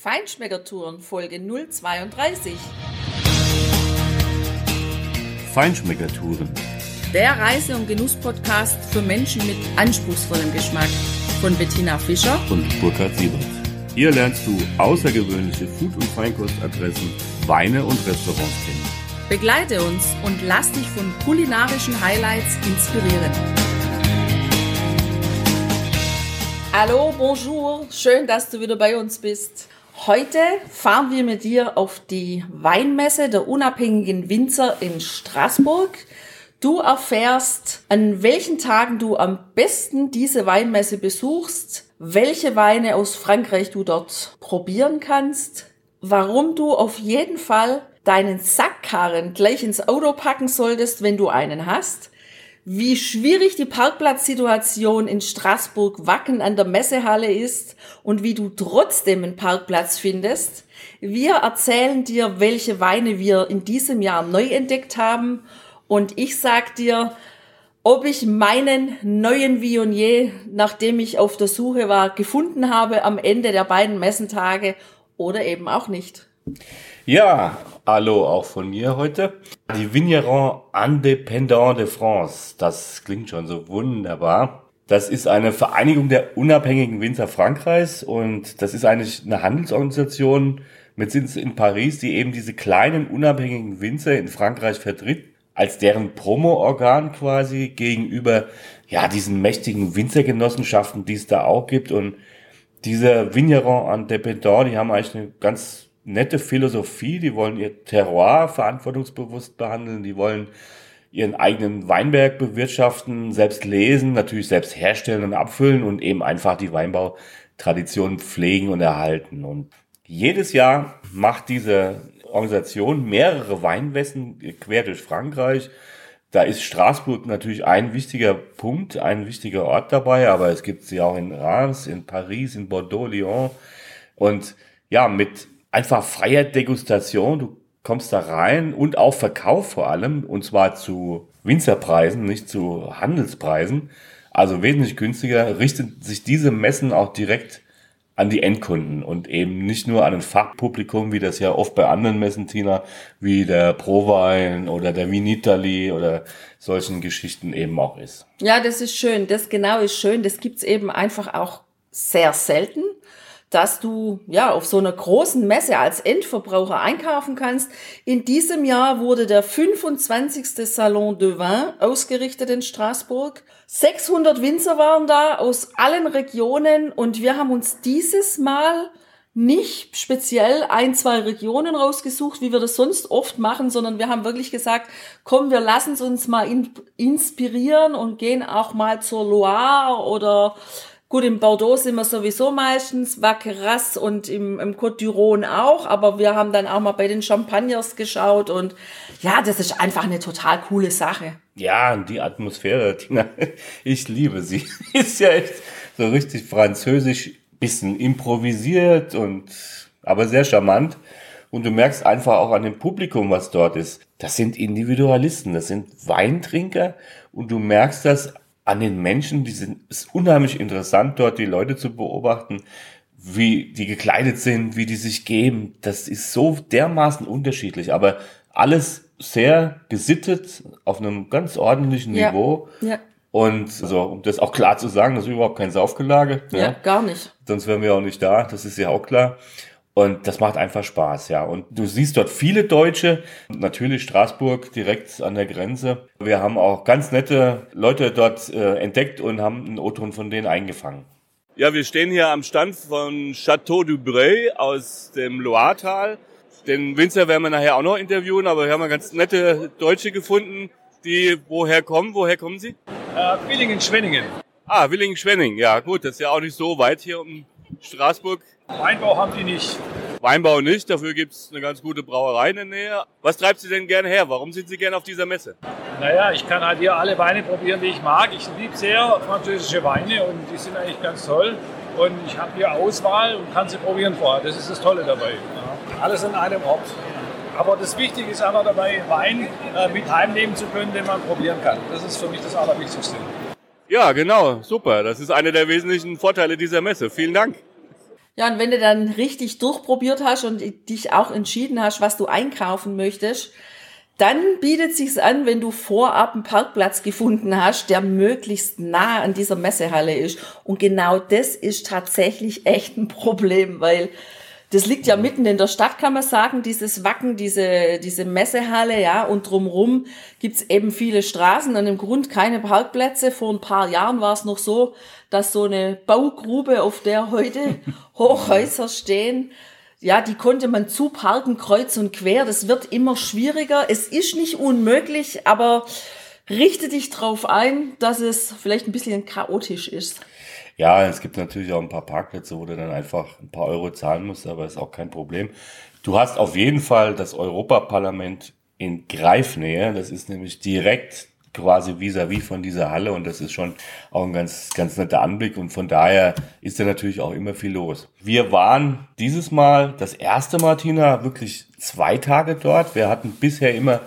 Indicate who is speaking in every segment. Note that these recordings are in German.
Speaker 1: Feinschmeckertouren Folge 032.
Speaker 2: Feinschmeckertouren.
Speaker 1: Der Reise- und Genuss-Podcast für Menschen mit anspruchsvollem Geschmack von Bettina Fischer
Speaker 2: und Burkhard Siebert. Hier lernst du außergewöhnliche Food- und Feinkostadressen, Weine und Restaurants kennen.
Speaker 1: Begleite uns und lass dich von kulinarischen Highlights inspirieren. Hallo, bonjour, schön, dass du wieder bei uns bist. Heute fahren wir mit dir auf die Weinmesse der unabhängigen Winzer in Straßburg. Du erfährst, an welchen Tagen du am besten diese Weinmesse besuchst, welche Weine aus Frankreich du dort probieren kannst, warum du auf jeden Fall deinen Sackkarren gleich ins Auto packen solltest, wenn du einen hast, wie schwierig die Parkplatzsituation in Straßburg-Wacken an der Messehalle ist und wie du trotzdem einen Parkplatz findest. Wir erzählen dir, welche Weine wir in diesem Jahr neu entdeckt haben und ich sag dir, ob ich meinen neuen Vionier, nachdem ich auf der Suche war, gefunden habe am Ende der beiden Messentage oder eben auch nicht.
Speaker 2: Ja, hallo auch von mir heute. Die Vigneron Indépendants de France. Das klingt schon so wunderbar. Das ist eine Vereinigung der unabhängigen Winzer Frankreichs und das ist eigentlich eine Handelsorganisation mit Sitz in Paris, die eben diese kleinen unabhängigen Winzer in Frankreich vertritt, als deren Promo-Organ quasi gegenüber ja diesen mächtigen Winzergenossenschaften, die es da auch gibt und diese Vigneron Indépendants, die haben eigentlich eine ganz nette Philosophie, die wollen ihr Terroir verantwortungsbewusst behandeln, die wollen ihren eigenen Weinberg bewirtschaften, selbst lesen, natürlich selbst herstellen und abfüllen und eben einfach die Weinbautradition pflegen und erhalten. Und jedes Jahr macht diese Organisation mehrere Weinmessen quer durch Frankreich. Da ist Straßburg natürlich ein wichtiger Punkt, ein wichtiger Ort dabei, aber es gibt sie auch in Reims, in Paris, in Bordeaux, Lyon. Und ja, mit einfach freier Degustation. Du kommst da rein und auch Verkauf vor allem, und zwar zu Winzerpreisen, nicht zu Handelspreisen. Also wesentlich günstiger, richtet sich diese Messen auch direkt an die Endkunden und eben nicht nur an ein Fachpublikum, wie das ja oft bei anderen Messen, Tina, wie der Prowein oder der Vinitali oder solchen Geschichten eben auch ist.
Speaker 1: Ja, das ist schön. Das genau ist schön. Das gibt's eben einfach auch sehr selten dass du ja auf so einer großen Messe als Endverbraucher einkaufen kannst. In diesem Jahr wurde der 25. Salon de Vin ausgerichtet in Straßburg. 600 Winzer waren da aus allen Regionen und wir haben uns dieses Mal nicht speziell ein, zwei Regionen rausgesucht, wie wir das sonst oft machen, sondern wir haben wirklich gesagt, komm, wir lassen uns mal in, inspirieren und gehen auch mal zur Loire oder Gut, im Bordeaux sind wir sowieso meistens, Vaqueras und im, im Côte d'Iron auch, aber wir haben dann auch mal bei den Champagners geschaut und ja, das ist einfach eine total coole Sache.
Speaker 2: Ja, die Atmosphäre, Tina, ich liebe sie. Ist ja echt so richtig französisch, bisschen improvisiert und aber sehr charmant. Und du merkst einfach auch an dem Publikum, was dort ist. Das sind Individualisten, das sind Weintrinker und du merkst das an den Menschen, die sind, ist unheimlich interessant dort, die Leute zu beobachten, wie die gekleidet sind, wie die sich geben. Das ist so dermaßen unterschiedlich, aber alles sehr gesittet auf einem ganz ordentlichen ja. Niveau. Ja. Und so, um das auch klar zu sagen, das ist überhaupt kein Saufgelage.
Speaker 1: Ja, ja, gar nicht.
Speaker 2: Sonst wären wir auch nicht da, das ist ja auch klar. Und das macht einfach Spaß, ja. Und du siehst dort viele Deutsche, natürlich Straßburg direkt an der Grenze. Wir haben auch ganz nette Leute dort äh, entdeckt und haben einen O-Ton von denen eingefangen. Ja, wir stehen hier am Stand von Chateau du Bray aus dem Loiretal. Den Winzer werden wir nachher auch noch interviewen, aber wir haben ganz nette Deutsche gefunden, die woher kommen. Woher kommen sie?
Speaker 3: Äh, Willingen-Schwenningen.
Speaker 2: Ah, Willingen-Schwenningen. Ja, gut, das ist ja auch nicht so weit hier um Straßburg.
Speaker 3: Weinbau haben die nicht.
Speaker 2: Weinbau nicht, dafür gibt es eine ganz gute Brauerei in der Nähe. Was treibt Sie denn gerne her? Warum sind Sie gerne auf dieser Messe?
Speaker 3: Naja, ich kann halt hier alle Weine probieren, die ich mag. Ich liebe sehr französische Weine und die sind eigentlich ganz toll. Und ich habe hier Auswahl und kann sie probieren vorher. Das ist das Tolle dabei. Ja. Alles in einem Ort. Aber das Wichtige ist einfach dabei, Wein äh, mit heimnehmen zu können, den man probieren kann. Das ist für mich das Allerwichtigste.
Speaker 2: Ja, genau, super. Das ist einer der wesentlichen Vorteile dieser Messe. Vielen Dank.
Speaker 1: Ja, und wenn du dann richtig durchprobiert hast und dich auch entschieden hast, was du einkaufen möchtest, dann bietet sich's an, wenn du vorab einen Parkplatz gefunden hast, der möglichst nah an dieser Messehalle ist. Und genau das ist tatsächlich echt ein Problem, weil das liegt ja mitten in der Stadt, kann man sagen, dieses Wacken, diese, diese Messehalle, ja, und drumrum gibt's eben viele Straßen und im Grund keine Parkplätze. Vor ein paar Jahren war es noch so, dass so eine Baugrube, auf der heute Hochhäuser stehen, ja, die konnte man zuparken, kreuz und quer. Das wird immer schwieriger. Es ist nicht unmöglich, aber richte dich drauf ein, dass es vielleicht ein bisschen chaotisch ist.
Speaker 2: Ja, es gibt natürlich auch ein paar Parkplätze, wo du dann einfach ein paar Euro zahlen musst, aber ist auch kein Problem. Du hast auf jeden Fall das Europaparlament in Greifnähe. Das ist nämlich direkt quasi vis-à-vis -vis von dieser Halle und das ist schon auch ein ganz, ganz netter Anblick und von daher ist da natürlich auch immer viel los. Wir waren dieses Mal das erste Mal, Tina, wirklich zwei Tage dort. Wir hatten bisher immer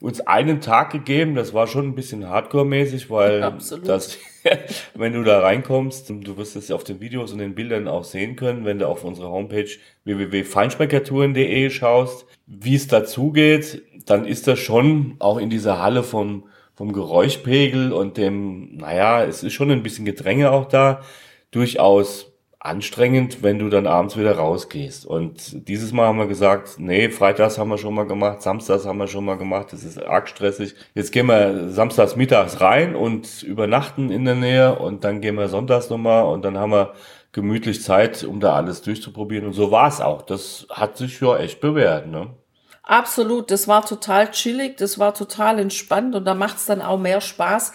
Speaker 2: uns einen Tag gegeben. Das war schon ein bisschen Hardcore-mäßig, weil Absolut. das, wenn du da reinkommst, du wirst es auf den Videos und den Bildern auch sehen können, wenn du auf unsere Homepage www.feinschmeckertouren.de schaust, wie es dazugeht, dann ist das schon auch in dieser Halle vom vom Geräuschpegel und dem, naja, es ist schon ein bisschen Gedränge auch da, durchaus anstrengend, wenn du dann abends wieder rausgehst. Und dieses Mal haben wir gesagt, nee, Freitags haben wir schon mal gemacht, Samstags haben wir schon mal gemacht, das ist arg stressig. Jetzt gehen wir samstags mittags rein und übernachten in der Nähe und dann gehen wir sonntags nochmal und dann haben wir gemütlich Zeit, um da alles durchzuprobieren. Und so war es auch. Das hat sich ja echt bewährt, ne?
Speaker 1: Absolut, das war total chillig, das war total entspannt und da macht es dann auch mehr Spaß,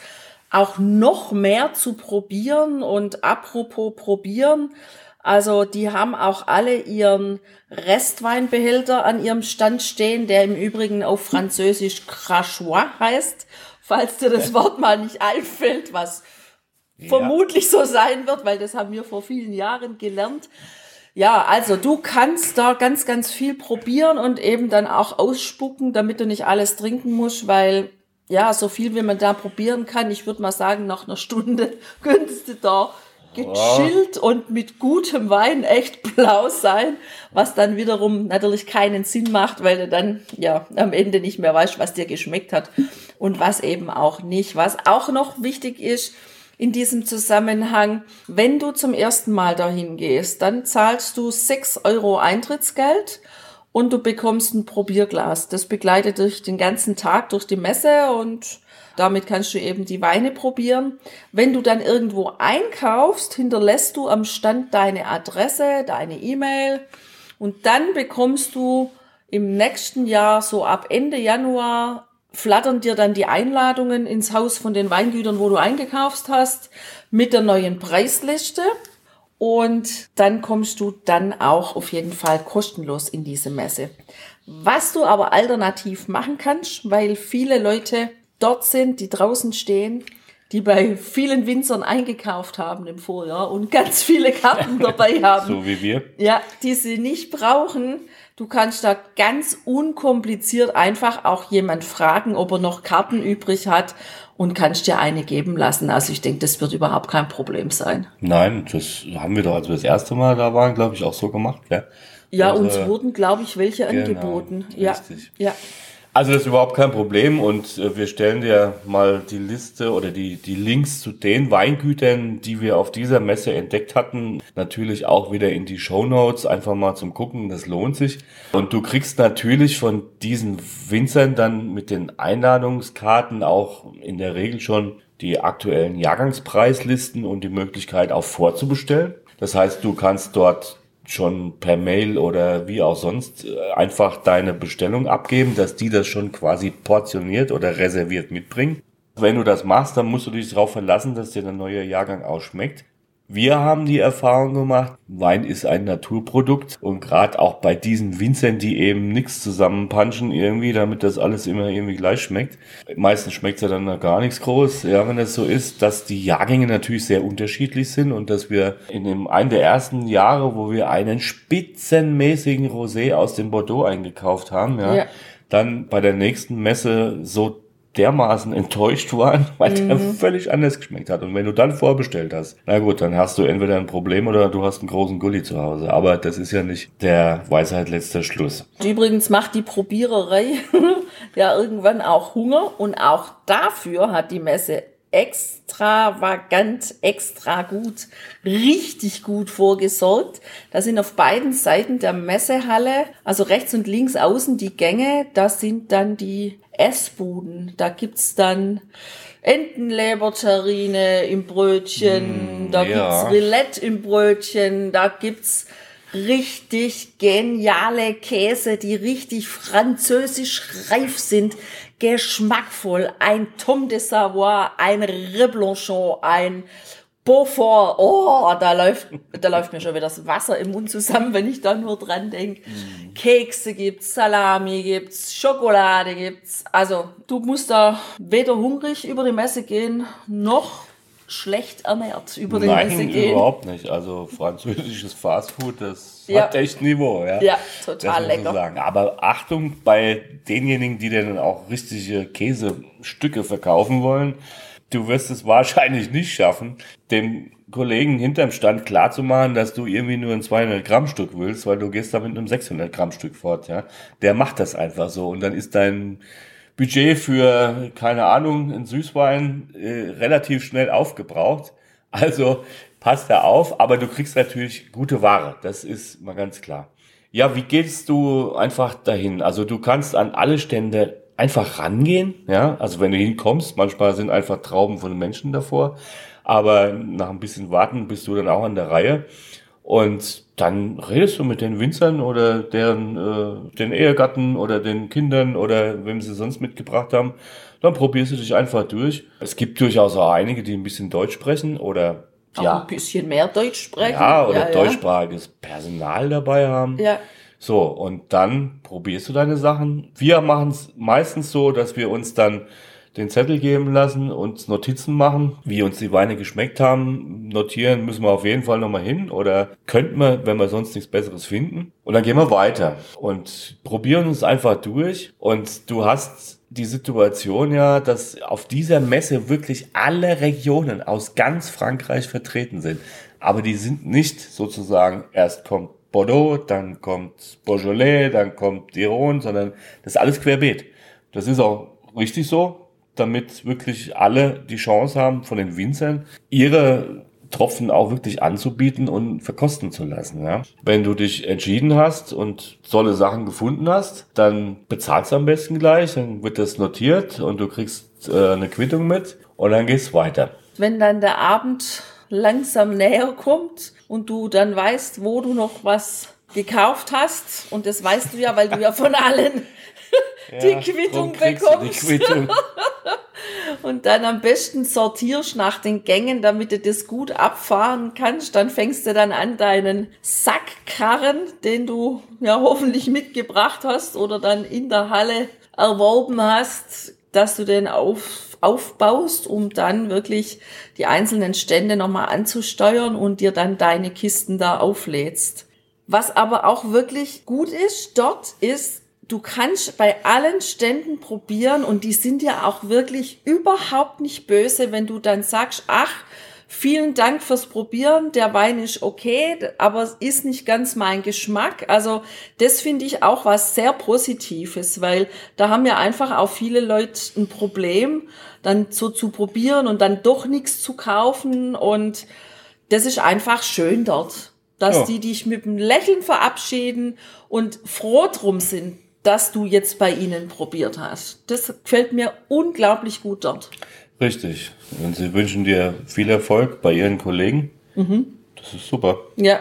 Speaker 1: auch noch mehr zu probieren. Und apropos probieren, also die haben auch alle ihren Restweinbehälter an ihrem Stand stehen, der im Übrigen auf Französisch Crachois heißt, falls dir das Wort mal nicht einfällt, was ja. vermutlich so sein wird, weil das haben wir vor vielen Jahren gelernt. Ja, also du kannst da ganz, ganz viel probieren und eben dann auch ausspucken, damit du nicht alles trinken musst, weil ja, so viel wie man da probieren kann, ich würde mal sagen, nach einer Stunde könntest du da gechillt oh. und mit gutem Wein echt blau sein, was dann wiederum natürlich keinen Sinn macht, weil du dann ja am Ende nicht mehr weißt, was dir geschmeckt hat und was eben auch nicht. Was auch noch wichtig ist, in diesem Zusammenhang, wenn du zum ersten Mal dahin gehst, dann zahlst du sechs Euro Eintrittsgeld und du bekommst ein Probierglas. Das begleitet dich den ganzen Tag durch die Messe und damit kannst du eben die Weine probieren. Wenn du dann irgendwo einkaufst, hinterlässt du am Stand deine Adresse, deine E-Mail und dann bekommst du im nächsten Jahr, so ab Ende Januar, flattern dir dann die Einladungen ins Haus von den Weingütern, wo du eingekauft hast, mit der neuen Preisliste. Und dann kommst du dann auch auf jeden Fall kostenlos in diese Messe. Was du aber alternativ machen kannst, weil viele Leute dort sind, die draußen stehen, die bei vielen Winzern eingekauft haben im Vorjahr und ganz viele Karten dabei haben.
Speaker 2: so wie wir.
Speaker 1: Ja, die sie nicht brauchen Du kannst da ganz unkompliziert einfach auch jemand fragen, ob er noch Karten übrig hat und kannst dir eine geben lassen. Also ich denke, das wird überhaupt kein Problem sein.
Speaker 2: Nein, das haben wir doch, als wir das erste Mal da waren, glaube ich, auch so gemacht. Ja,
Speaker 1: ja also, uns wurden, glaube ich, welche genau, angeboten. Ja, richtig. ja.
Speaker 2: Also das ist überhaupt kein Problem und äh, wir stellen dir mal die Liste oder die, die Links zu den Weingütern, die wir auf dieser Messe entdeckt hatten, natürlich auch wieder in die Show Notes, einfach mal zum Gucken, das lohnt sich. Und du kriegst natürlich von diesen Winzern dann mit den Einladungskarten auch in der Regel schon die aktuellen Jahrgangspreislisten und die Möglichkeit auch vorzubestellen. Das heißt, du kannst dort schon per Mail oder wie auch sonst äh, einfach deine Bestellung abgeben, dass die das schon quasi portioniert oder reserviert mitbringen. Wenn du das machst, dann musst du dich darauf verlassen, dass dir der neue Jahrgang ausschmeckt. Wir haben die Erfahrung gemacht, Wein ist ein Naturprodukt und gerade auch bei diesen Winzern, die eben nichts zusammenpanschen irgendwie, damit das alles immer irgendwie gleich schmeckt. Meistens schmeckt es ja dann gar nichts groß, ja, wenn das so ist, dass die Jahrgänge natürlich sehr unterschiedlich sind und dass wir in dem einen der ersten Jahre, wo wir einen spitzenmäßigen Rosé aus dem Bordeaux eingekauft haben, ja, ja. dann bei der nächsten Messe so dermaßen enttäuscht waren, weil mhm. der völlig anders geschmeckt hat. Und wenn du dann vorbestellt hast, na gut, dann hast du entweder ein Problem oder du hast einen großen Gully zu Hause. Aber das ist ja nicht der Weisheit letzter Schluss.
Speaker 1: Übrigens macht die Probiererei ja irgendwann auch Hunger und auch dafür hat die Messe extravagant, extra gut, richtig gut vorgesorgt. Da sind auf beiden Seiten der Messehalle, also rechts und links außen die Gänge, da sind dann die Essbuden. Da gibt's dann Entenleberterrine im Brötchen, mm, da ja. gibt's Rillette im Brötchen, da gibt's richtig geniale Käse, die richtig französisch reif sind, geschmackvoll. Ein Tom de Savoie, ein Reblanchon, ein Beaufort. Oh, da läuft, da läuft mir schon wieder das Wasser im Mund zusammen, wenn ich da nur dran denke. Mm. Kekse gibt's, Salami gibt's, Schokolade gibt's. Also, du musst da weder hungrig über die Messe gehen, noch schlecht ernährt über den
Speaker 2: Nein, gehen. überhaupt nicht. Also französisches Fastfood, das ja. hat echt Niveau. Ja,
Speaker 1: ja total lecker.
Speaker 2: Sagen. Aber Achtung bei denjenigen, die dann auch richtige Käsestücke verkaufen wollen. Du wirst es wahrscheinlich nicht schaffen, dem Kollegen hinterm Stand klarzumachen, dass du irgendwie nur ein 200 Gramm Stück willst, weil du gehst da mit einem 600 Gramm Stück fort. Ja, Der macht das einfach so und dann ist dein Budget für, keine Ahnung, ein Süßwein äh, relativ schnell aufgebraucht. Also passt da auf, aber du kriegst natürlich gute Ware. Das ist mal ganz klar. Ja, wie gehst du einfach dahin? Also du kannst an alle Stände einfach rangehen, ja. Also wenn du hinkommst, manchmal sind einfach Trauben von Menschen davor, aber nach ein bisschen warten bist du dann auch an der Reihe. Und dann redest du mit den Winzern oder deren äh, den Ehegatten oder den Kindern oder wem sie sonst mitgebracht haben. Dann probierst du dich einfach durch. Es gibt durchaus auch einige, die ein bisschen Deutsch sprechen oder
Speaker 1: auch ja, ein bisschen mehr Deutsch sprechen.
Speaker 2: Ja, oder ja, deutschsprachiges ja. Personal dabei haben.
Speaker 1: Ja.
Speaker 2: So, und dann probierst du deine Sachen. Wir machen es meistens so, dass wir uns dann den Zettel geben lassen, und Notizen machen, wie uns die Weine geschmeckt haben. Notieren müssen wir auf jeden Fall nochmal hin oder könnten wir, wenn wir sonst nichts Besseres finden. Und dann gehen wir weiter und probieren uns einfach durch. Und du hast die Situation ja, dass auf dieser Messe wirklich alle Regionen aus ganz Frankreich vertreten sind. Aber die sind nicht sozusagen, erst kommt Bordeaux, dann kommt Beaujolais, dann kommt Diron, sondern das ist alles querbeet. Das ist auch richtig so damit wirklich alle die Chance haben, von den Winzern ihre Tropfen auch wirklich anzubieten und verkosten zu lassen. Ja? Wenn du dich entschieden hast und tolle Sachen gefunden hast, dann bezahlst du am besten gleich, dann wird das notiert und du kriegst äh, eine Quittung mit und dann geht's weiter.
Speaker 1: Wenn dann der Abend langsam näher kommt und du dann weißt, wo du noch was gekauft hast, und das weißt du ja, weil du ja von allen die ja, Quittung bekommst. Die Quittung. und dann am besten sortierst nach den Gängen, damit du das gut abfahren kannst. Dann fängst du dann an, deinen Sackkarren, den du ja hoffentlich mitgebracht hast oder dann in der Halle erworben hast, dass du den auf, aufbaust, um dann wirklich die einzelnen Stände nochmal anzusteuern und dir dann deine Kisten da auflädst. Was aber auch wirklich gut ist dort, ist, du kannst bei allen Ständen probieren und die sind ja auch wirklich überhaupt nicht böse, wenn du dann sagst, ach, vielen Dank fürs Probieren, der Wein ist okay, aber es ist nicht ganz mein Geschmack. Also das finde ich auch was sehr Positives, weil da haben ja einfach auch viele Leute ein Problem, dann so zu probieren und dann doch nichts zu kaufen und das ist einfach schön dort dass ja. die dich mit einem Lächeln verabschieden und froh drum sind, dass du jetzt bei ihnen probiert hast. Das gefällt mir unglaublich gut dort.
Speaker 2: Richtig. Und sie wünschen dir viel Erfolg bei ihren Kollegen. Mhm. Das ist super.
Speaker 1: Ja.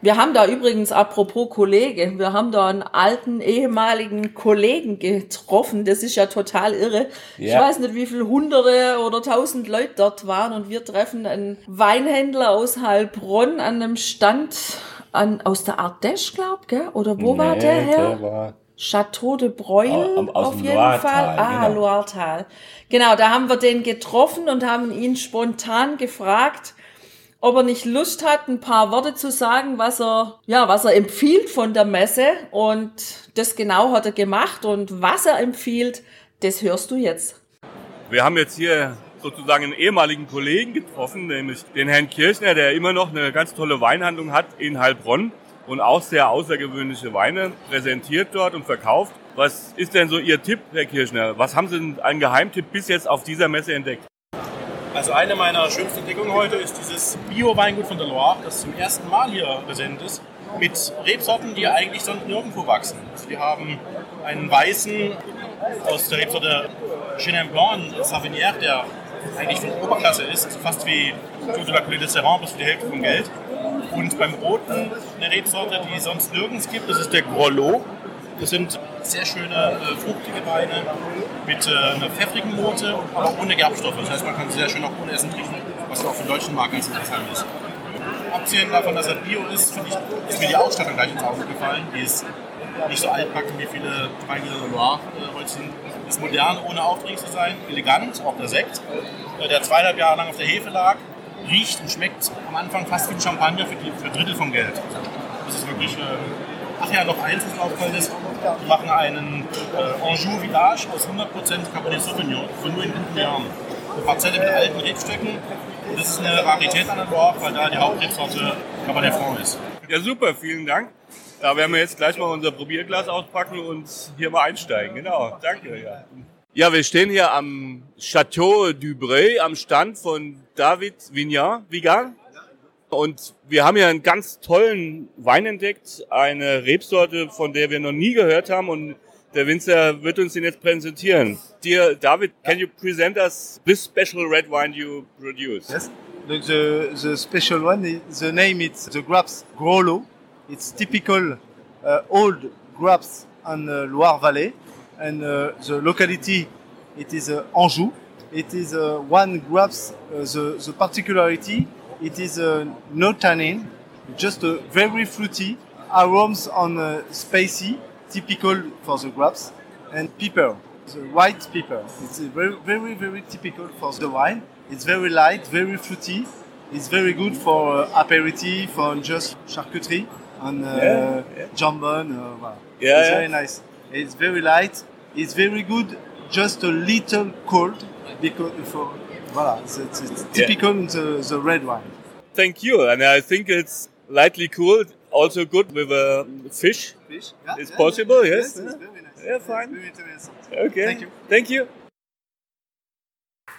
Speaker 1: Wir haben da übrigens, apropos Kollege, wir haben da einen alten ehemaligen Kollegen getroffen. Das ist ja total irre. Ja. Ich weiß nicht, wie viele Hunderte oder tausend Leute dort waren und wir treffen einen Weinhändler aus Heilbronn an einem Stand an, aus der Ardèche, glaub, gell? Oder wo nee, war der her? Der war Chateau de Breuil
Speaker 2: auf jeden Loiretal,
Speaker 1: Fall. Ah, genau. Loiretal. Genau, da haben wir den getroffen und haben ihn spontan gefragt, ob er nicht Lust hat, ein paar Worte zu sagen, was er, ja, was er empfiehlt von der Messe. Und das genau hat er gemacht. Und was er empfiehlt, das hörst du jetzt.
Speaker 2: Wir haben jetzt hier sozusagen einen ehemaligen Kollegen getroffen, nämlich den Herrn Kirchner, der immer noch eine ganz tolle Weinhandlung hat in Heilbronn und auch sehr außergewöhnliche Weine präsentiert dort und verkauft. Was ist denn so Ihr Tipp, Herr Kirchner? Was haben Sie denn einen Geheimtipp bis jetzt auf dieser Messe entdeckt?
Speaker 4: Also eine meiner schönsten Entdeckungen heute ist dieses Bio-Weingut von der Loire, das zum ersten Mal hier präsent ist, mit Rebsorten, die eigentlich sonst nirgendwo wachsen. Also haben einen weißen aus der Rebsorte Chenin Blanc, ein Savinier, der eigentlich von Oberklasse ist, also fast wie de la Coulée de Serran, bis für die Hälfte vom Geld. Und beim Roten eine Rebsorte, die es sonst nirgends gibt, das ist der Grolot. Das sind sehr schöne äh, fruchtige Weine mit äh, einer pfeffrigen Note, aber ohne Gerbstoffe. Das heißt, man kann sie sehr schön auch ohne Essen trinken, was auch für den deutschen Markt ganz interessant ist. Abgesehen davon, dass er Bio ist, ich, ist mir die Ausstattung gleich ins Auge gefallen. Die ist nicht so altbacken wie viele Weine Loire äh, heute sind. Ist modern, ohne aufdringlich zu sein, elegant, auch der Sekt, äh, der zweieinhalb Jahre lang auf der Hefe lag, riecht und schmeckt am Anfang fast wie Champagner für, die, für Drittel vom Geld. Das ist wirklich. Äh, ach ja, noch eins, was aufgefallen ist. Wir machen einen äh, Anjou Village aus 100% Cabernet Sauvignon für nur in guten Jahren. Eine Parzelle mit alten Rebstöcken. Das ist eine Rarität an der Loire, weil da die Hauptrebsorte Cabernet Franc ist.
Speaker 2: Ja, super, vielen Dank. Da werden wir jetzt gleich mal unser Probierglas auspacken und hier mal einsteigen. Genau, danke. Ja, ja wir stehen hier am Château Dubray, am Stand von David Vignard, Vigan. Und wir haben hier einen ganz tollen Wein entdeckt, eine Rebsorte, von der wir noch nie gehört haben und der Winzer wird uns den jetzt präsentieren. Dear David, can you present us this special red wine you produce?
Speaker 5: Yes. The, the special one, the name is the grapes Grollo. It's typical uh, old grapes on uh, Loire Valley. And uh, the locality, it is Anjou. It is one grapes, the, the particularity It is no tannin, just a very fruity, aromas on uh, spicy, typical for the grapes, and pepper, the white pepper. It's very, very, very typical for the wine. It's very light, very fruity. It's very good for uh, aperitif, for just charcuterie and uh,
Speaker 2: Yeah, yeah.
Speaker 5: jambon. Uh, voilà.
Speaker 2: Yeah,
Speaker 5: it's
Speaker 2: yeah.
Speaker 5: very nice. It's very light. It's very good, just a little cold because for voilà, it's, it's, it's typical the, the red wine.
Speaker 2: Thank you. And I think it's lightly cool, also good with a fish.
Speaker 5: Fish? Yeah,
Speaker 2: It's
Speaker 5: yeah,
Speaker 2: possible,
Speaker 5: yeah.
Speaker 2: yes?
Speaker 5: it's very nice.
Speaker 2: Yeah,
Speaker 5: It's
Speaker 2: fine.
Speaker 5: very interesting.
Speaker 2: Okay.
Speaker 5: Thank you.
Speaker 2: Thank you.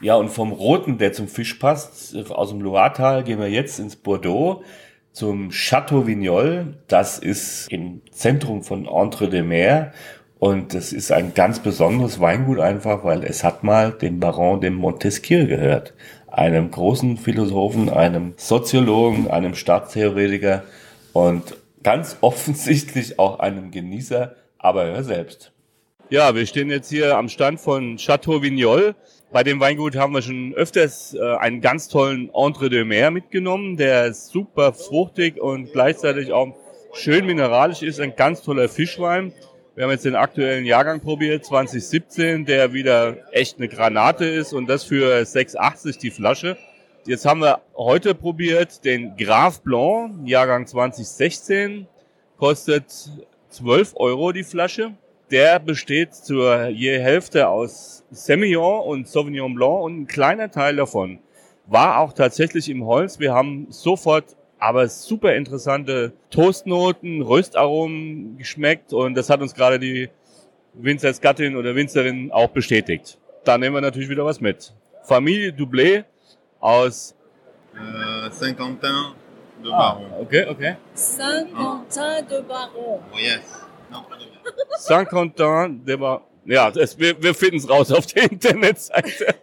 Speaker 2: Ja, und vom Roten, der zum Fisch passt, aus dem Loiretal, gehen wir jetzt ins Bordeaux zum Château Vignol. Das ist im Zentrum von Entre-deux-Mers und das ist ein ganz besonderes Weingut einfach, weil es hat mal dem Baron de Montesquieu gehört. Einem großen Philosophen, einem Soziologen, einem Staatstheoretiker und ganz offensichtlich auch einem Genießer, aber er selbst. Ja, wir stehen jetzt hier am Stand von Chateau Vignol. Bei dem Weingut haben wir schon öfters äh, einen ganz tollen Entre de Mer mitgenommen, der super fruchtig und gleichzeitig auch schön mineralisch ist. Ein ganz toller Fischwein. Wir haben jetzt den aktuellen Jahrgang probiert, 2017, der wieder echt eine Granate ist und das für 6,80 die Flasche. Jetzt haben wir heute probiert den Graf Blanc, Jahrgang 2016, kostet 12 Euro die Flasche. Der besteht zur je Hälfte aus Semillon und Sauvignon Blanc und ein kleiner Teil davon war auch tatsächlich im Holz. Wir haben sofort aber super interessante Toastnoten, Röstaromen geschmeckt und das hat uns gerade die Winzersgattin oder Winzerin auch bestätigt. Da nehmen wir natürlich wieder was mit. Familie Doublé aus,
Speaker 6: Euh, Saint-Quentin de
Speaker 2: ah,
Speaker 6: Baron.
Speaker 2: okay, okay.
Speaker 1: Saint-Quentin de Baron.
Speaker 6: Oh, yes. De
Speaker 2: Saint-Quentin de Bar Ja, das, wir, wir finden es raus auf der Internetseite.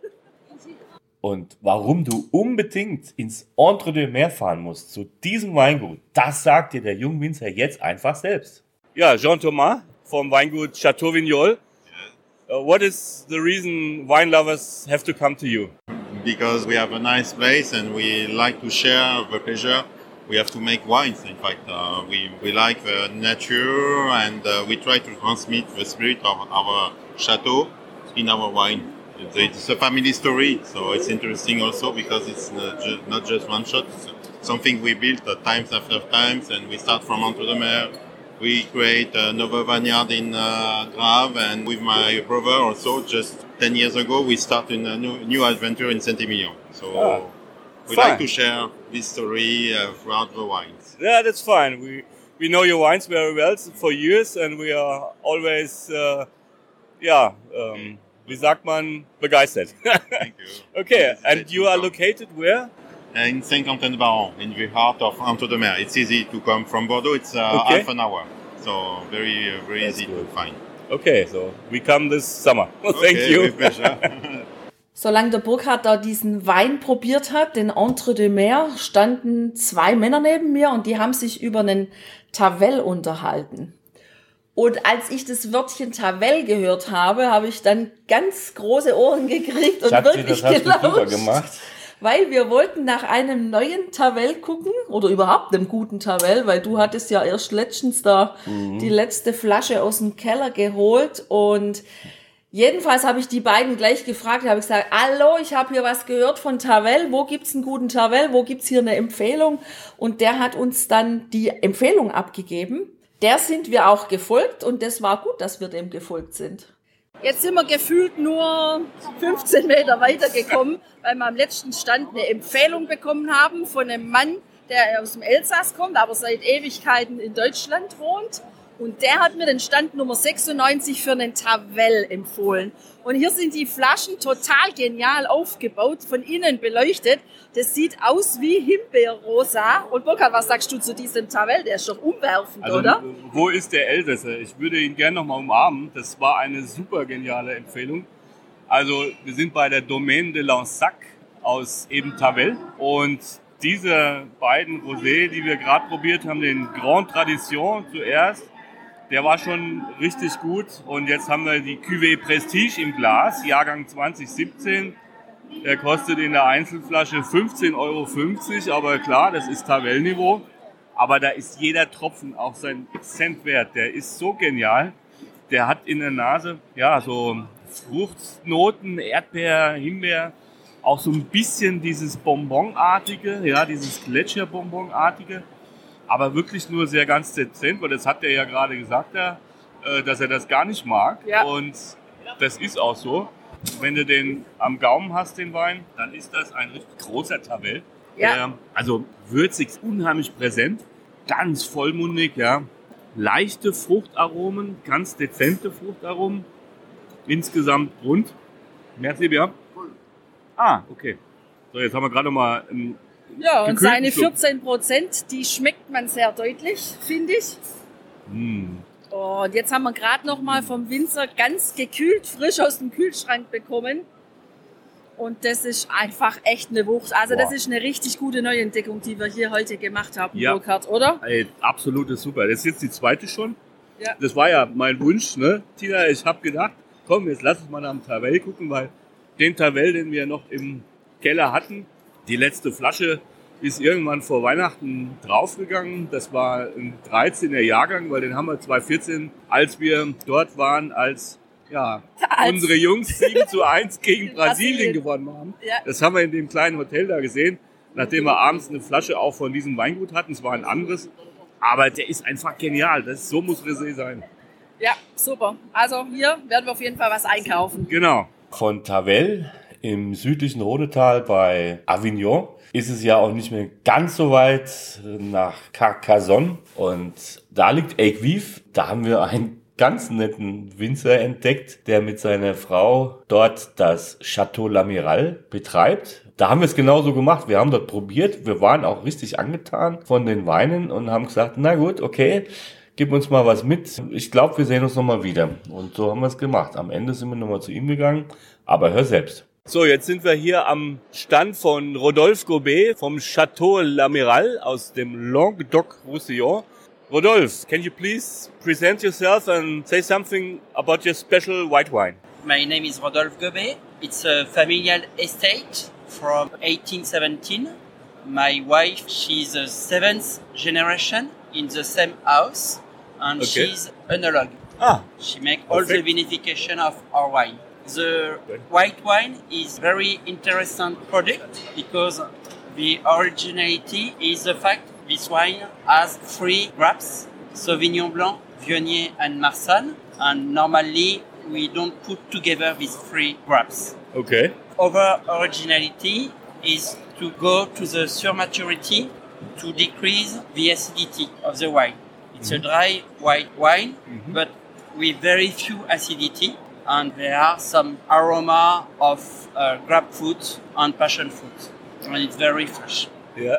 Speaker 2: Und warum du unbedingt ins Entre deux Mer fahren musst, zu diesem Weingut, das sagt dir der Jungwinzer jetzt einfach selbst. Ja, Jean-Thomas vom Weingut Chateau Vignol. Uh, what is the reason wine lovers have to come to you?
Speaker 6: because we have a nice place and we like to share the pleasure. We have to make wines. In fact, uh, we, we like the nature and uh, we try to transmit the spirit of our chateau in our wine. It's, a family story, so it's interesting also because it's not, ju- not just one shot. It's something we built uh, times after times, and we start from Entre de Mer. We create another vineyard in uh, Grave, and with my brother also just 10 years ago, we started a new, new adventure in Saint-Emilion. So
Speaker 2: Ah,
Speaker 6: we
Speaker 2: fine.
Speaker 6: like to share this story uh, throughout the wines.
Speaker 2: Yeah, that's fine. We we know your wines very well for years, and we are always, uh, yeah, um, wie sagt man, begeistert.
Speaker 6: Thank you.
Speaker 2: okay, and you are located where?
Speaker 6: in Saint-Quentin-de-Baron, in the heart of Entre-deux-Mers. It's easy to come from Bordeaux. It's uh,
Speaker 2: Okay.
Speaker 6: half an hour, so very uh, very
Speaker 2: That's
Speaker 6: easy
Speaker 2: good.
Speaker 6: to find.
Speaker 2: Okay, so we come this summer. Thank
Speaker 6: Okay,
Speaker 2: you.
Speaker 6: With pleasure.
Speaker 1: Solange der Burkhard da diesen Wein probiert hat, den Entre de Mer, standen zwei Männer neben mir und die haben sich über einen Tavel unterhalten. Und als ich das Wörtchen Tavel gehört habe, habe ich dann ganz große Ohren gekriegt und
Speaker 2: Schatzi,
Speaker 1: wirklich
Speaker 2: das
Speaker 1: gelauscht.
Speaker 2: gemacht.
Speaker 1: Weil wir wollten nach einem neuen Tavel gucken oder überhaupt einem guten Tavel, weil du hattest ja erst letztens da die letzte Flasche aus dem Keller geholt und jedenfalls habe ich die beiden gleich gefragt, habe gesagt, hallo, ich habe hier was gehört von Tavel, wo gibt's einen guten Tavel, wo gibt's hier eine Empfehlung? Und der hat uns dann die Empfehlung abgegeben. Der sind wir auch gefolgt und das war gut, dass wir dem gefolgt sind.
Speaker 7: Jetzt sind wir gefühlt nur 15 Meter weitergekommen, weil wir am letzten Stand eine Empfehlung bekommen haben von einem Mann, der aus dem Elsass kommt, aber seit Ewigkeiten in Deutschland wohnt. Und der hat mir den Stand Nummer 96 für einen Tavel empfohlen. Und hier sind die Flaschen total genial aufgebaut, von innen beleuchtet. Das sieht aus wie Himbeerrosa. Und Burkhard, was sagst du zu diesem Tavel? Der ist doch umwerfend,
Speaker 2: Also,
Speaker 7: oder?
Speaker 2: wo ist der Elsässer? Ich würde ihn gerne nochmal umarmen. Das war eine super geniale Empfehlung. Also, wir sind bei der Domaine de Lansac aus eben Tavel. Und diese beiden Rosé, die wir gerade probiert haben, den Grand Tradition zuerst, der war schon richtig gut. Und jetzt haben wir die Cuvée Prestige im Glas, Jahrgang 2017. Der kostet in der Einzelflasche 15,50 Euro. Aber klar, das ist Tavel-Niveau. Aber da ist jeder Tropfen auch sein Cent wert. Der ist so genial. Der hat in der Nase, ja, so Fruchtnoten, Erdbeer, Himbeer, auch so ein bisschen dieses Bonbonartige, ja, dieses Gletscherbonbonartige, aber wirklich nur sehr ganz dezent, weil das hat er ja gerade gesagt, äh, dass er das gar nicht mag.
Speaker 7: Ja.
Speaker 2: Und das ist auch so. Wenn du den am Gaumen hast, den Wein, dann ist das ein richtig großer Tavel.
Speaker 7: Ja.
Speaker 2: Der, also würzig, unheimlich präsent, ganz vollmundig, ja. Leichte Fruchtaromen, ganz dezente Fruchtaromen. Insgesamt rund. Merci bien. Ah, okay. So, jetzt haben wir gerade noch mal ein
Speaker 7: Ja, und seine
Speaker 2: Schluck.
Speaker 7: 14 Prozent, die schmeckt man sehr deutlich, finde ich.
Speaker 2: Mm.
Speaker 7: Und jetzt haben wir gerade noch mal vom Winzer ganz gekühlt, frisch aus dem Kühlschrank bekommen. Und das ist einfach echt eine Wucht. Also das
Speaker 2: Boah.
Speaker 7: ist eine richtig gute Neuentdeckung, die wir hier heute gemacht haben,
Speaker 2: Ja.
Speaker 7: Burkhard, oder?
Speaker 2: Ey, absolutes super. Das ist jetzt die zweite schon.
Speaker 7: Ja.
Speaker 2: Das war ja mein Wunsch, ne? Tina, ich habe gedacht, komm, jetzt lass uns mal nach dem Tavel gucken, weil den Tavel, den wir noch im Keller hatten, die letzte Flasche ist irgendwann vor Weihnachten draufgegangen. Das war ein 13er Jahrgang, weil den haben wir 2014, als wir dort waren, als ja,
Speaker 7: Als-
Speaker 2: unsere Jungs 7 zu 1 gegen Brasilien. gewonnen haben.
Speaker 7: Ja.
Speaker 2: Das haben wir in dem kleinen Hotel da gesehen, nachdem wir abends eine Flasche auch von diesem Weingut hatten. Es war ein anderes. Aber der ist einfach genial. Das, so muss Rosé sein.
Speaker 7: Ja, super. Also hier werden wir auf jeden Fall was einkaufen.
Speaker 2: Genau.
Speaker 8: Von Tavel im südlichen Rhonetal bei Avignon ist es ja auch nicht mehr ganz so weit nach Carcassonne. Und da liegt Aiguive. Da haben wir einen ganz netten Winzer entdeckt, der mit seiner Frau dort das Chateau L'Amiral betreibt. Da haben wir es genauso gemacht. Wir haben dort probiert. Wir waren auch richtig angetan von den Weinen und haben gesagt, na gut, okay, gib uns mal was mit. Ich glaube, wir sehen uns nochmal wieder. Und so haben wir es gemacht. Am Ende sind wir nochmal zu ihm gegangen. Aber hör selbst.
Speaker 2: So, jetzt sind wir hier am Stand von Rodolphe Gobet vom Chateau L'Amiral aus dem Languedoc-Roussillon. Rodolphe, can you please present yourself and say something about your special white wine?
Speaker 9: My name is Rodolphe Gobet. It's a familial estate from 1817. My wife, she's a seventh generation in the same house, and
Speaker 2: Okay.
Speaker 9: she's analog.
Speaker 2: Ah,
Speaker 9: She makes all the vinification of our wine. The white wine is very interesting product because the originality is the fact this wine has three grapes: Sauvignon Blanc, Viognier, and Marsanne. And normally we don't put together these three grapes.
Speaker 8: Okay.
Speaker 9: Our originality is to go to the surmaturity to decrease the acidity of the wine. It's a mm-hmm. dry white wine, mm-hmm. but with very few acidity, and there are some aroma of uh, grapefruit and passion fruit, and it's very fresh.
Speaker 8: Ja.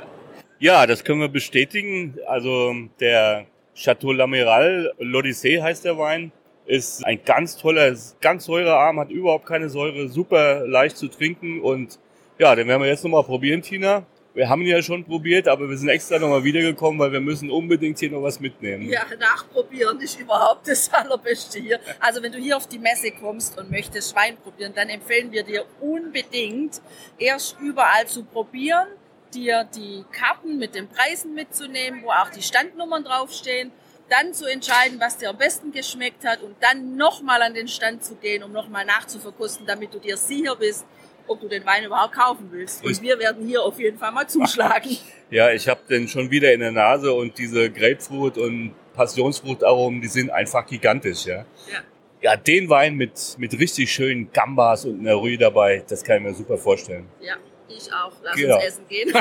Speaker 8: ja, das können wir bestätigen. Also der Chateau L'Amiral, l'Odyssée heißt der Wein, ist ein ganz toller, ganz säurearm, hat überhaupt keine Säure, super leicht zu trinken und ja, den werden wir jetzt nochmal probieren, Tina. Wir haben ihn ja schon probiert, aber wir sind extra nochmal wiedergekommen, weil wir müssen unbedingt hier noch was mitnehmen.
Speaker 7: Ja, nachprobieren ist überhaupt das Allerbeste hier. Also wenn du hier auf die Messe kommst und möchtest Wein probieren, dann empfehlen wir dir unbedingt, erst überall zu probieren, dir die Karten mit den Preisen mitzunehmen, wo auch die Standnummern draufstehen, dann zu entscheiden, was dir am besten geschmeckt hat und dann nochmal an den Stand zu gehen, um nochmal nachzuverkosten, damit du dir sicher bist, ob du den Wein überhaupt kaufen willst. Und wir werden hier auf jeden Fall mal zuschlagen.
Speaker 8: Ja, ich habe den schon wieder in der Nase und diese Grapefruit und Passionsfrutaromen, die sind einfach gigantisch, ja.
Speaker 7: Ja.
Speaker 8: Ja, den Wein mit, mit richtig schönen Gambas und einer Rue dabei, das kann ich mir super vorstellen.
Speaker 7: Ja, ich auch. Lass
Speaker 8: Genau.
Speaker 7: uns essen gehen.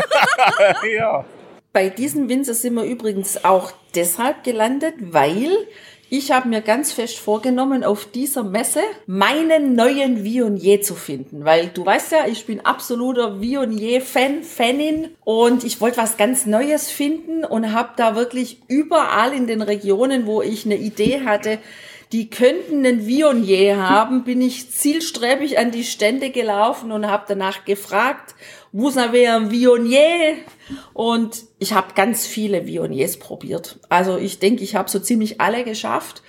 Speaker 8: ja.
Speaker 1: Bei diesem Winzer sind wir übrigens auch deshalb gelandet, weil ich habe mir ganz fest vorgenommen, auf dieser Messe meinen neuen Viognier zu finden. Weil du weißt ja, ich bin absoluter Viognier-Fan, Fanin und ich wollte was ganz Neues finden und habe da wirklich überall in den Regionen, wo ich eine Idee hatte, die könnten einen Viognier haben, bin ich zielstrebig an die Stände gelaufen und habe danach gefragt, vous avez un Viognier? Und ich habe ganz viele Viogniers probiert. Also ich denke, ich habe so ziemlich alle geschafft.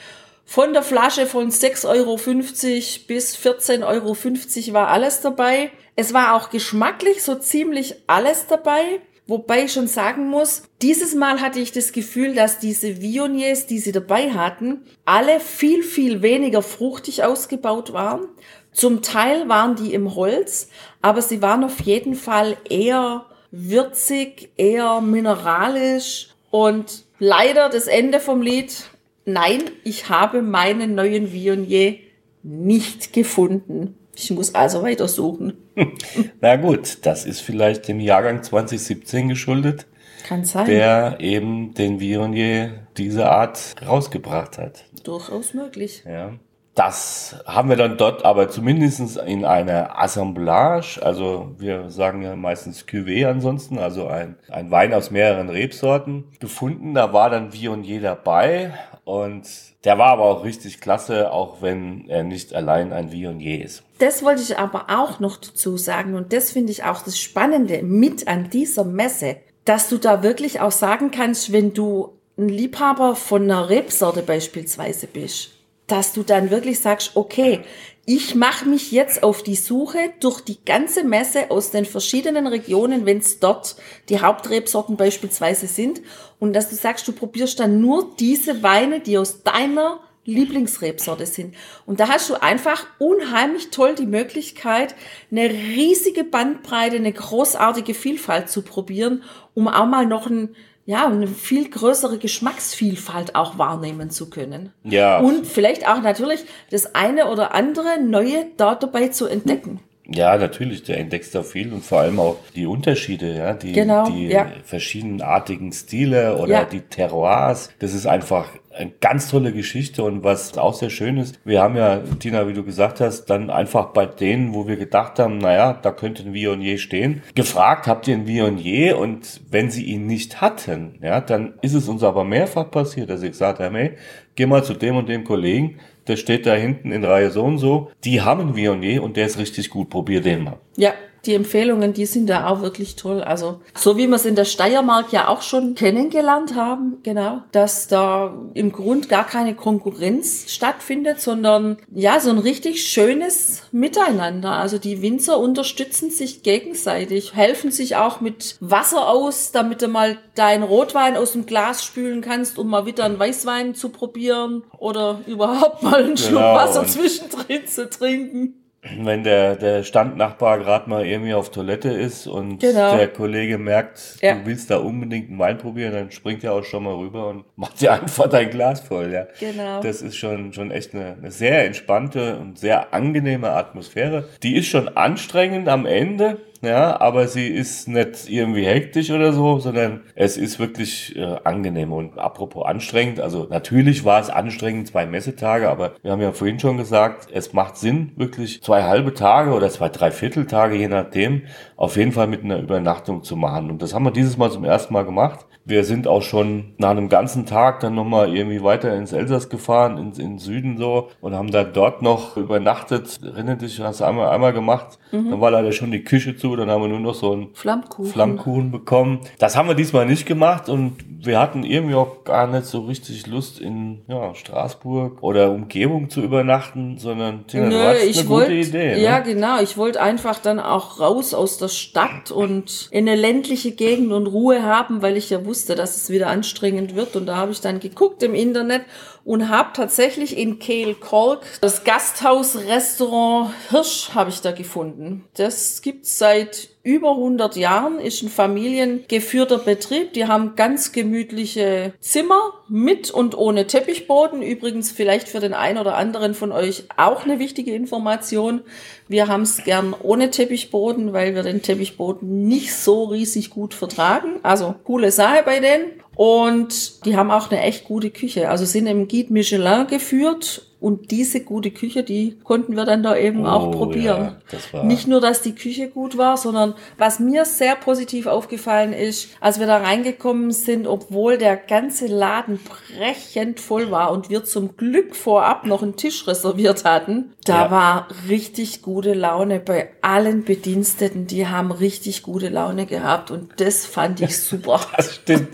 Speaker 1: Von der Flasche von 6,50 Euro bis 14,50 Euro war alles dabei. Es war auch geschmacklich so ziemlich alles dabei. Wobei ich schon sagen muss, dieses Mal hatte ich das Gefühl, dass diese Viogniers, die sie dabei hatten, alle viel, viel weniger fruchtig ausgebaut waren. Zum Teil waren die im Holz, aber sie waren auf jeden Fall eher würzig, eher mineralisch und leider das Ende vom Lied. Nein, ich habe meinen neuen Viognier nicht gefunden. Ich muss also weiter suchen.
Speaker 2: Na gut, das ist vielleicht dem Jahrgang 2017 geschuldet,
Speaker 1: Kann sein.
Speaker 2: der eben den Viognier diese Art rausgebracht hat.
Speaker 1: Durchaus möglich.
Speaker 2: Ja. Das haben wir dann dort aber zumindest in einer Assemblage, also wir sagen ja meistens Cuvée ansonsten, also ein, ein Wein aus mehreren Rebsorten gefunden. Da war dann Viognier dabei und der war aber auch richtig klasse, auch wenn er nicht allein ein Viognier ist.
Speaker 1: Das wollte ich aber auch noch dazu sagen und das finde ich auch das Spannende mit an dieser Messe, dass du da wirklich auch sagen kannst, wenn du ein Liebhaber von einer Rebsorte beispielsweise bist, dass du dann wirklich sagst, okay, ich mache mich jetzt auf die Suche durch die ganze Messe aus den verschiedenen Regionen, wenn es dort die Hauptrebsorten beispielsweise sind, und dass du sagst, du probierst dann nur diese Weine, die aus deiner Lieblingsrebsorte sind. Und da hast du einfach unheimlich toll die Möglichkeit, eine riesige Bandbreite, eine großartige Vielfalt zu probieren, um auch mal noch ein, ja, eine viel größere Geschmacksvielfalt auch wahrnehmen zu können.
Speaker 2: Ja.
Speaker 1: Und vielleicht auch natürlich das eine oder andere Neue dort dabei zu entdecken.
Speaker 2: Ja, natürlich, der entdeckst da viel und vor allem auch die Unterschiede, ja, die,
Speaker 1: Genau,
Speaker 2: die
Speaker 1: ja.
Speaker 2: verschiedenartigen Stile oder
Speaker 1: Ja.
Speaker 2: die Terroirs. Das ist einfach eine ganz tolle Geschichte und was auch sehr schön ist, wir haben ja, Tina, wie du gesagt hast, dann einfach bei denen, wo wir gedacht haben, naja, da könnte ein Viognier stehen, gefragt, habt ihr ein Viognier? Und wenn sie ihn nicht hatten, ja, dann ist es uns aber mehrfach passiert, dass ich gesagt habe, hey, geh mal zu dem und dem Kollegen, der steht da hinten in Reihe so und so, die haben einen Viognier und der ist richtig gut, probier den mal.
Speaker 1: Ja, die Empfehlungen, die sind da auch wirklich toll. Also, so wie wir es in der Steiermark ja auch schon kennengelernt haben, genau, dass da im Grund gar keine Konkurrenz stattfindet, sondern ja, so ein richtig schönes Miteinander. Also die Winzer unterstützen sich gegenseitig, helfen sich auch mit Wasser aus, damit du mal deinen Rotwein aus dem Glas spülen kannst, um mal wieder einen Weißwein zu probieren oder überhaupt mal einen Schluck
Speaker 2: Genau,
Speaker 1: Wasser zwischendrin zu trinken.
Speaker 2: Wenn der, der Standnachbar gerade mal irgendwie auf Toilette ist und
Speaker 1: Genau.
Speaker 2: der Kollege merkt,
Speaker 1: Ja.
Speaker 2: du willst da unbedingt einen Wein probieren, dann springt er auch schon mal rüber und macht dir einfach dein Glas voll, ja.
Speaker 1: Genau.
Speaker 2: Das ist schon, schon echt eine, eine sehr entspannte und sehr angenehme Atmosphäre. Die ist schon anstrengend am Ende, ja, aber sie ist nicht irgendwie hektisch oder so, sondern es ist wirklich äh, angenehm. Und apropos anstrengend, also natürlich war es anstrengend, zwei Messetage, aber wir haben ja vorhin schon gesagt, es macht Sinn, wirklich zwei halbe Tage oder zwei Dreivierteltage, je nachdem, auf jeden Fall mit einer Übernachtung zu machen. Und das haben wir dieses Mal zum ersten Mal gemacht. Wir sind auch schon nach einem ganzen Tag dann nochmal irgendwie weiter ins Elsass gefahren, ins, in den Süden so, und haben dann dort noch übernachtet. Erinnert dich, hast du einmal, einmal gemacht. Dann war leider schon die Küche zu, dann haben wir nur noch so einen
Speaker 1: Flammkuchen.
Speaker 2: Flammkuchen bekommen. Das haben wir diesmal nicht gemacht und wir hatten irgendwie auch gar nicht so richtig Lust in ja, Straßburg oder Umgebung zu übernachten, sondern Tina, du
Speaker 1: Nö,
Speaker 2: hattest
Speaker 1: ich
Speaker 2: eine
Speaker 1: wollte,
Speaker 2: gute Idee. Ne?
Speaker 1: ja genau, ich wollte einfach dann auch raus aus der Stadt und in eine ländliche Gegend und Ruhe haben, weil ich ja wusste, dass es wieder anstrengend wird. Und da habe ich dann geguckt im Internet und habe tatsächlich in Kehl-Kolk das Gasthaus-Restaurant Hirsch habe ich da gefunden. Das gibt's seit über 100 Jahren, ist ein familiengeführter Betrieb. Die haben ganz gemütliche Zimmer mit und ohne Teppichboden. Übrigens vielleicht für den einen oder anderen von euch auch eine wichtige Information. Wir haben es gern ohne Teppichboden, weil wir den Teppichboden nicht so riesig gut vertragen. Also coole Sache bei denen. Und die haben auch eine echt gute Küche. Also sind im Guide Michelin geführt. Und diese gute Küche, die konnten wir dann da eben auch
Speaker 2: Oh,
Speaker 1: probieren.
Speaker 2: ja,
Speaker 1: Nicht nur, dass die Küche gut war, sondern was mir sehr positiv aufgefallen ist, als wir da reingekommen sind, obwohl der ganze Laden brechend voll war und wir zum Glück vorab noch einen Tisch reserviert hatten, da
Speaker 2: Ja.
Speaker 1: war richtig gute Laune bei allen Bediensteten. Die haben richtig gute Laune gehabt und das fand ich super.
Speaker 2: Das stimmt.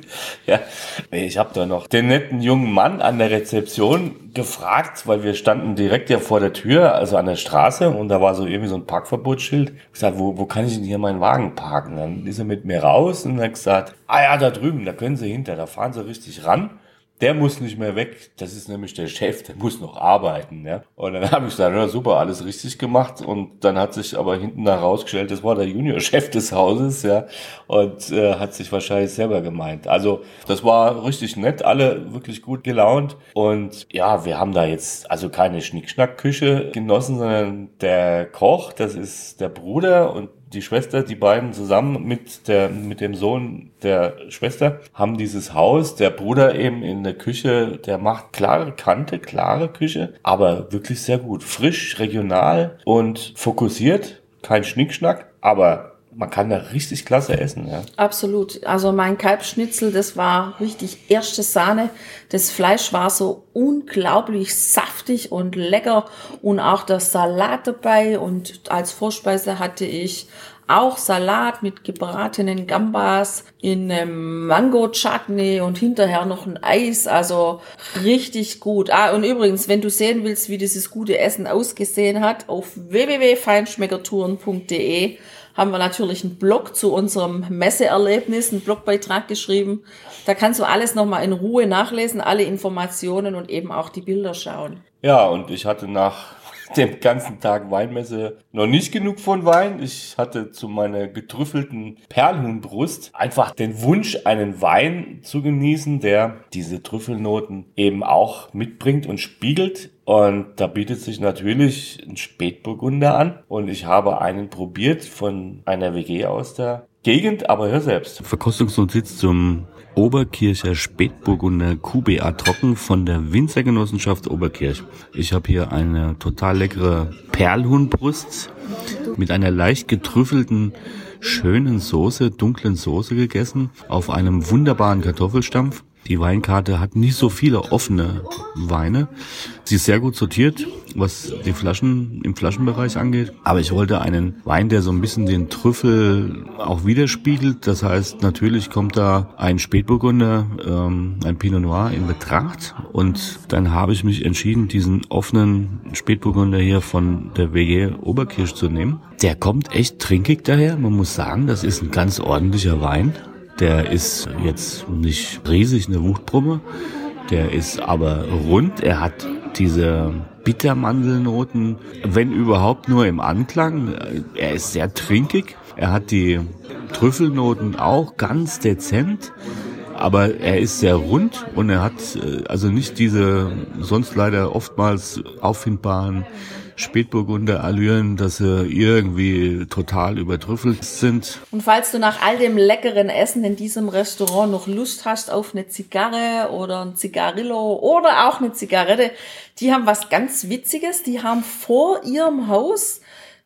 Speaker 2: Ja, ich habe da noch den netten jungen Mann an der Rezeption gefragt, weil wir standen direkt ja vor der Tür, also an der Straße, und da war so irgendwie so ein Parkverbotsschild. Ich gesagt, wo, wo kann ich denn hier meinen Wagen parken? Dann ist er mit mir raus und hat gesagt, ah ja, da drüben, da können Sie hinter, da fahren Sie richtig ran. Der muss nicht mehr weg. Das ist nämlich der Chef, der muss noch arbeiten. Ja? Und dann habe ich gesagt, ja, super, alles richtig gemacht. Und dann hat sich aber hinten herausgestellt, das war der Juniorchef des Hauses, ja, und äh, hat sich wahrscheinlich selber gemeint. Also das war richtig nett, alle wirklich gut gelaunt. Und ja, wir haben da jetzt also keine Schnickschnack-Küche genossen, sondern der Koch, das ist der Bruder und die Schwester, die beiden zusammen mit der, mit dem Sohn der Schwester haben dieses Haus. Der Bruder eben in der Küche, der macht klare Kante, klare Küche, aber wirklich sehr gut. Frisch, regional und fokussiert. Kein Schnickschnack, aber man kann da richtig klasse essen, ja.
Speaker 1: Absolut. Also mein Kalbschnitzel, das war richtig erste Sahne. Das Fleisch war so unglaublich saftig und lecker und auch der Salat dabei und als Vorspeise hatte ich auch Salat mit gebratenen Gambas in einem Mango-Chutney und hinterher noch ein Eis. Also richtig gut. Ah, und übrigens, wenn du sehen willst, wie dieses gute Essen ausgesehen hat, auf www.feinschmeckertouren.de haben wir natürlich einen Blog zu unserem Messeerlebnis, einen Blogbeitrag geschrieben. Da kannst du alles nochmal in Ruhe nachlesen, alle Informationen und eben auch die Bilder schauen.
Speaker 2: Ja, und ich hatte nach dem ganzen Tag Weinmesse noch nicht genug von Wein. Ich hatte zu meiner getrüffelten Perlhuhnbrust einfach den Wunsch, einen Wein zu genießen, der diese Trüffelnoten eben auch mitbringt und spiegelt. Und da bietet sich natürlich ein Spätburgunder an. Und ich habe einen probiert von einer WG aus der Gegend, aber hör selbst. Verkostungsnotiz zum Oberkircher Spätburgunder QBA Trocken von der Winzergenossenschaft Oberkirch. Ich habe hier eine total leckere Perlhuhnbrust mit einer leicht getrüffelten schönen Soße, dunklen Soße gegessen auf einem wunderbaren Kartoffelstampf. Die Weinkarte hat nicht so viele offene Weine. Sie ist sehr gut sortiert, was die Flaschen im Flaschenbereich angeht. Aber ich wollte einen Wein, der so ein bisschen den Trüffel auch widerspiegelt. Das heißt, natürlich kommt da ein Spätburgunder, ähm, ein Pinot Noir in Betracht. Und dann habe ich mich entschieden, diesen offenen Spätburgunder hier von der WG Oberkirch zu nehmen. Der kommt echt trinkig daher. Man muss sagen, das ist ein ganz ordentlicher Wein. Der ist jetzt nicht riesig eine Wuchtbrumme. Der ist aber rund. Er hat diese Bittermandelnoten, wenn überhaupt nur im Anklang. Er ist sehr trinkig. Er hat die Trüffelnoten auch ganz dezent aber er ist sehr rund und er hat äh, also nicht diese sonst leider oftmals auffindbaren Spätburgunder Allüren, dass sie irgendwie total übertrüffelt sind.
Speaker 1: Und falls du nach all dem leckeren Essen in diesem Restaurant noch Lust hast auf eine Zigarre oder ein Zigarillo oder auch eine Zigarette, die haben was ganz Witziges. Die haben vor ihrem Haus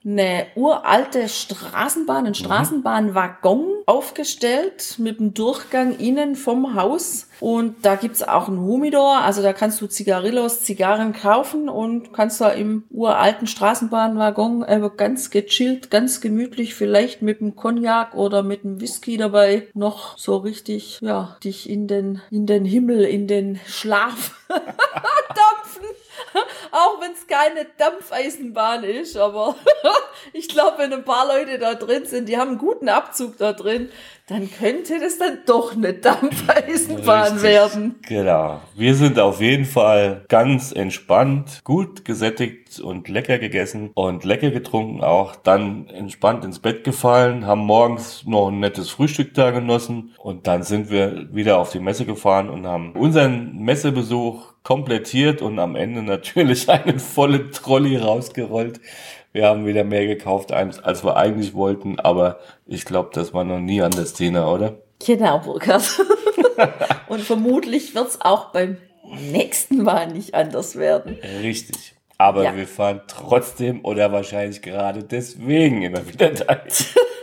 Speaker 1: eine uralte Straßenbahn, ein mhm. Straßenbahnwaggon aufgestellt mit dem Durchgang innen vom Haus. Und da gibt's auch einen Humidor, also da kannst du Zigarillos, Zigarren kaufen und kannst da im uralten Straßenbahnwaggon einfach ganz gechillt, ganz gemütlich, vielleicht mit dem Cognac oder mit dem Whisky dabei noch so richtig, ja, dich in den, in den Himmel, in den Schlaf. Auch wenn es keine Dampfeisenbahn ist, aber ich glaube, wenn ein paar Leute da drin sind, die haben einen guten Abzug da drin, dann könnte das dann doch eine Dampfeisenbahn Richtig, werden.
Speaker 2: Genau. Wir sind auf jeden Fall ganz entspannt, gut gesättigt und lecker gegessen und lecker getrunken auch. Dann entspannt ins Bett gefallen, haben morgens noch ein nettes Frühstück da genossen und dann sind wir wieder auf die Messe gefahren und haben unseren Messebesuch komplettiert und am Ende natürlich eine volle Trolley rausgerollt. Wir haben wieder mehr gekauft, als wir eigentlich wollten, aber ich glaube, das war noch nie an der Szene, oder?
Speaker 1: Genau, Burkhard. und vermutlich wird es auch beim nächsten Mal nicht anders werden.
Speaker 2: Richtig. Aber ja. wir fahren trotzdem oder wahrscheinlich gerade deswegen immer wieder dahin.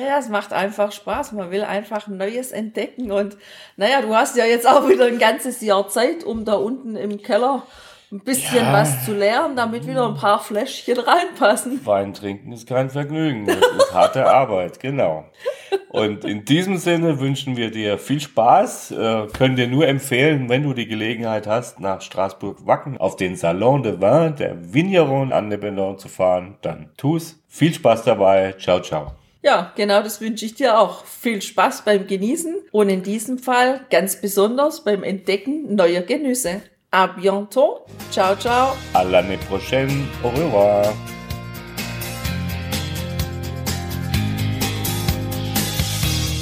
Speaker 1: Ja, es macht einfach Spaß. Man will einfach Neues entdecken. Und naja, du hast ja jetzt auch wieder ein ganzes Jahr Zeit, um da unten im Keller ein bisschen ja. was zu lernen, damit wieder ein paar Fläschchen reinpassen.
Speaker 2: Wein trinken ist kein Vergnügen. Das ist harte Arbeit, genau. Und in diesem Sinne wünschen wir dir viel Spaß. Äh, können dir nur empfehlen, wenn du die Gelegenheit hast, nach Straßburg-Wacken auf den Salon de Vin der Vigneron an der Bellon zu fahren, dann tu's. Viel Spaß dabei. Ciao, ciao.
Speaker 1: Ja, genau das wünsche ich dir auch. Viel Spaß beim Genießen und in diesem Fall ganz besonders beim Entdecken neuer Genüsse. À bientôt. Ciao, ciao.
Speaker 2: À l'année prochaine. Au revoir.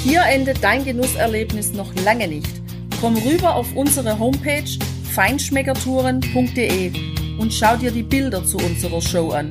Speaker 1: Hier endet dein Genusserlebnis noch lange nicht. Komm rüber auf unsere Homepage feinschmeckertouren.de und schau dir die Bilder zu unserer Show an.